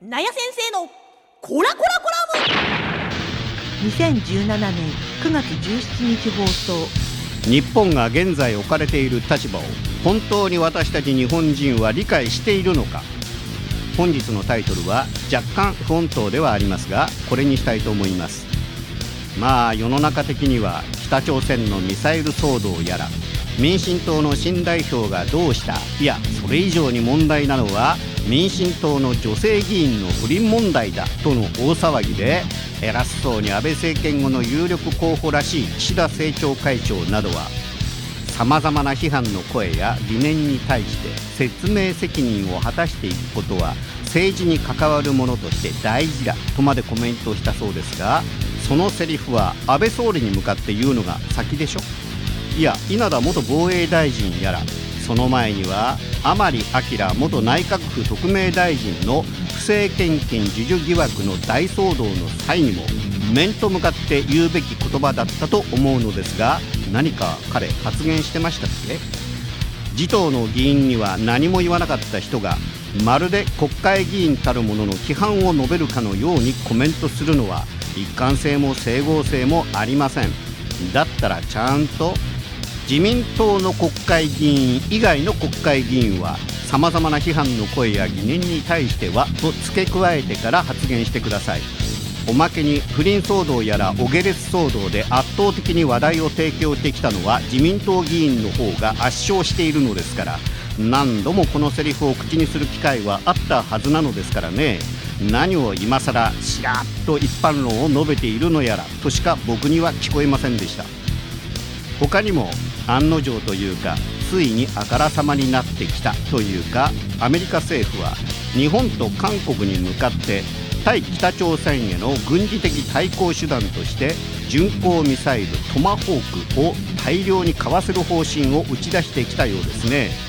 なや先生のコラコラコラム。2017年9月17日放送。日本が現在置かれている立場を本当に私たち日本人は理解しているのか。本日のタイトルは若干不穏当ではありますがこれにしたいと思います。まあ世の中的には北朝鮮のミサイル騒動やら民進党の新代表がどうしたいやそれ以上に問題なのは民進党の女性議員の不倫問題だとの大騒ぎで偉そうに安倍政権後の有力候補らしい岸田政調会長などはさまざまな批判の声や疑念に対して説明責任を果たしていくことは政治に関わるものとして大事だとまでコメントしたそうですがそのセリフは安倍総理に向かって言うのが先でしょ？いや稲田元防衛大臣やらその前には甘利明元内閣府特命大臣の不正献金授受疑惑の大騒動の際にも面と向かって言うべき言葉だったと思うのですが何か彼発言してましたっけ？自党の議員には何も言わなかった人がまるで国会議員たるものの批判を述べるかのようにコメントするのは一貫性も整合性もありません。だったらちゃんと自民党の国会議員以外の国会議員はさまざまな批判の声や疑念に対してはと付け加えてから発言してください。おまけに不倫騒動やらお下劣騒動で圧倒的に話題を提供してきたのは自民党議員の方が圧勝しているのですから何度もこのセリフを口にする機会はあったはずなのですからね。何を今更しらっと一般論を述べているのやらとしか僕には聞こえませんでした。他にも案の定というかついにあからさまになってきたというかアメリカ政府は日本と韓国に向かって対北朝鮮への軍事的対抗手段として巡航ミサイルトマホークを大量に買わせる方針を打ち出してきたようですね。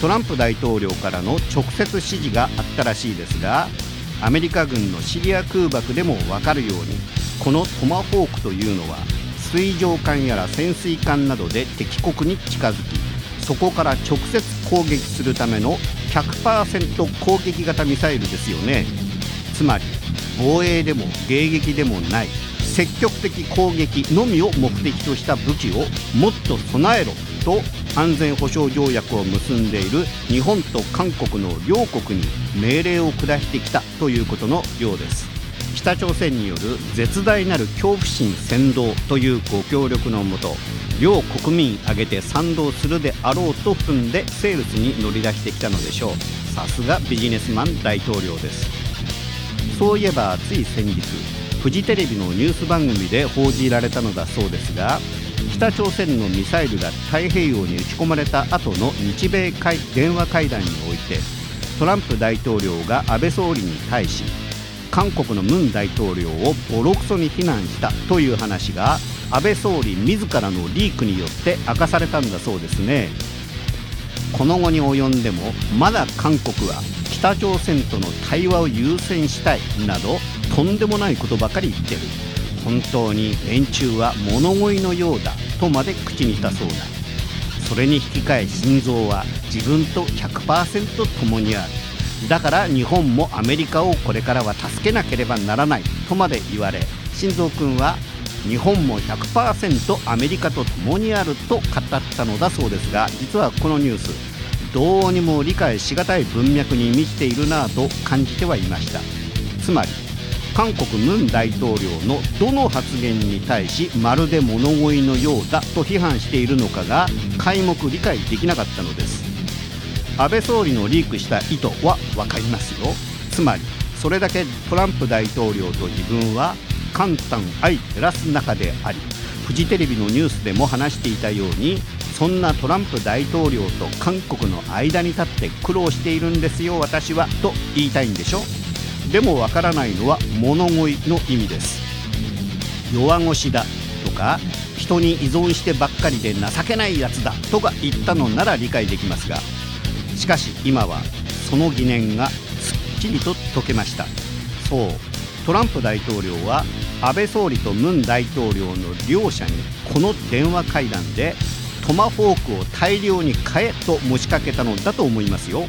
トランプ大統領からの直接指示があったらしいですがアメリカ軍のシリア空爆でも分かるようにこのトマホークというのは水上艦やら潜水艦などで敵国に近づきそこから直接攻撃するための100%攻撃型ミサイルですよね。つまり防衛でも迎撃でもない積極的攻撃のみを目的とした武器をもっと備えろと安全保障条約を結んでいる日本と韓国の両国に命令を下してきたということのようです。北朝鮮による絶大なる恐怖心扇動というご協力のもと両国民挙げて賛同するであろうと踏んでセールスに乗り出してきたのでしょう。さすがビジネスマン大統領です。そういえばつい先日フジテレビのニュース番組で報じられたのだそうですが北朝鮮のミサイルが太平洋に撃ち込まれた後の日米会電話会談においてトランプ大統領が安倍総理に対し韓国のムン大統領をボロクソに非難したという話が安倍総理自らのリークによって明かされたんだそうですね。この後に及んでもまだ韓国は北朝鮮との対話を優先したいなどとんでもないことばかり言ってる。本当に連中は物乞いのようだとまで口にしたそうだ。それに引き換え心臓は自分と100%共にある。だから日本もアメリカをこれからは助けなければならないとまで言われ心臓君は日本も100%アメリカと共にあると語ったのだそうですが実はこのニュースどうにも理解しがたい文脈に満ちているなぁと感じてはいました。つまり韓国ムン大統領のどの発言に対しまるで物乞いのようだと批判しているのかが皆目理解できなかったのです。安倍総理のリークした意図は分かりますよ。つまりそれだけトランプ大統領と自分は簡単相照らす中でありフジテレビのニュースでも話していたようにそんなトランプ大統領と韓国の間に立って苦労しているんですよ私はと言いたいんでしょ。でもわからないのは物乞いの意味です。弱腰だとか人に依存してばっかりで情けないやつだとか言ったのなら理解できますがしかし今はその疑念がすっきりと解けました。そうトランプ大統領は安倍総理とムン大統領の両者にこの電話会談でトマホークを大量に買えと持ちかけたのだと思いますよ。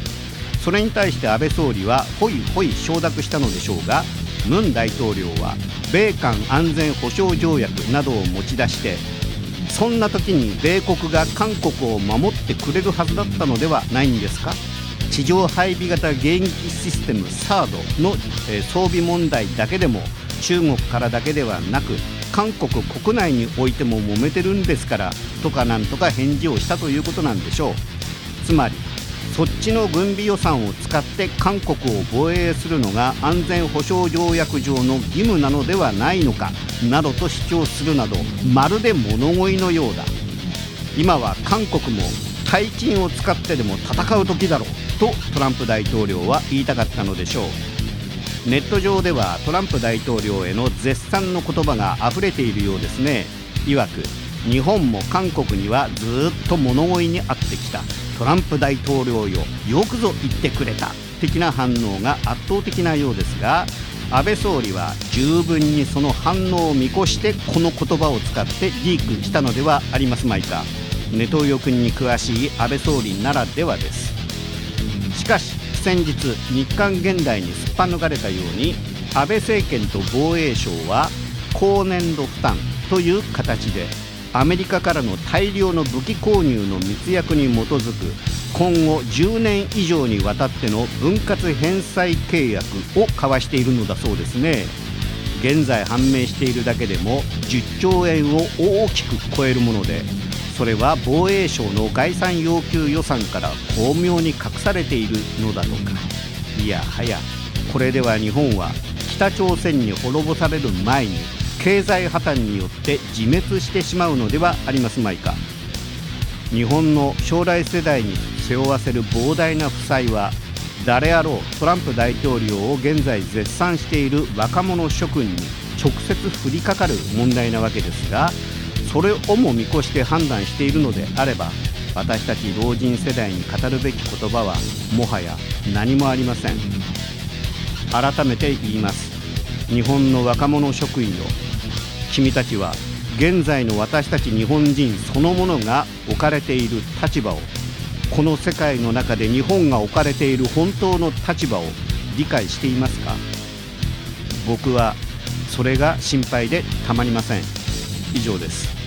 それに対して安倍総理はほいほい承諾したのでしょうがムン大統領は米韓安全保障条約などを持ち出してそんな時に米国が韓国を守ってくれるはずだったのではないんですか？地上配備型迎撃システム THAAD の、え装備問題だけでも中国からだけではなく韓国国内においても揉めてるんですからとかなんとか返事をしたということなんでしょう。つまりそっちの軍備予算を使って韓国を防衛するのが安全保障条約上の義務なのではないのかなどと主張するなどまるで物乞いのようだ。今は韓国も大金を使ってでも戦う時だろうとトランプ大統領は言いたかったのでしょう。ネット上ではトランプ大統領への絶賛の言葉が溢れているようですね。曰く日本も韓国にはずっと物乞いにあってきた。トランプ大統領よよくぞ言ってくれた。的な反応が圧倒的なようですが安倍総理は十分にその反応を見越してこの言葉を使ってリークしたのではありますまいか。ネトウヨ君に詳しい安倍総理ならではです。しかし先日日韓現代にすっぱ抜かれたように安倍政権と防衛省は高年度負担という形でアメリカからの大量の武器購入の密約に基づく今後10年以上にわたっての分割返済契約を交わしているのだそうですね。現在判明しているだけでも10兆円を大きく超えるものでそれは防衛省の概算要求予算から巧妙に隠されているのだとか。いやはやこれでは日本は北朝鮮に滅ぼされる前に経済破綻によって自滅してしまうのではありますまいか。日本の将来世代に背負わせる膨大な負債は誰あろうトランプ大統領を現在絶賛している若者諸君に直接降りかかる問題なわけですがそれをも見越して判断しているのであれば私たち老人世代に語るべき言葉はもはや何もありません。改めて言います。日本の若者職員よ君たちは現在の私たち日本人そのものが置かれている立場をこの世界の中で日本が置かれている本当の立場を理解していますか？僕はそれが心配でたまりません。以上です。